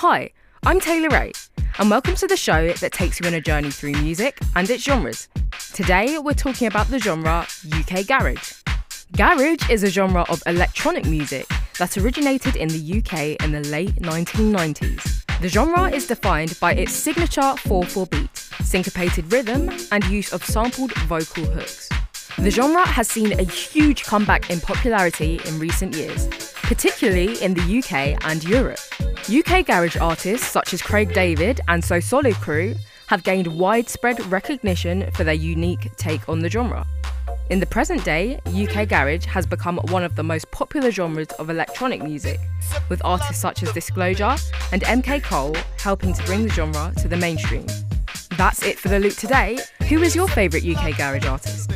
Hi, I'm Taylor-Rae, and welcome to the show that takes you on a journey through music and its genres. Today, we're talking about the genre UK Garage. Garage is a genre of electronic music that originated in the UK in the late 1990s. The genre is defined by its signature 4 4 beat, syncopated rhythm, and use of sampled vocal hooks. The genre has seen a huge comeback in popularity in recent years, particularly in the UK and Europe. UK garage artists such as Craig David and So Solid Crew have gained widespread recognition for their unique take on the genre. In the present day, UK Garage has become one of the most popular genres of electronic music, with artists such as Disclosure and MK Cole helping to bring the genre to the mainstream. That's it for The Loop today. Who is your favourite UK Garage artist?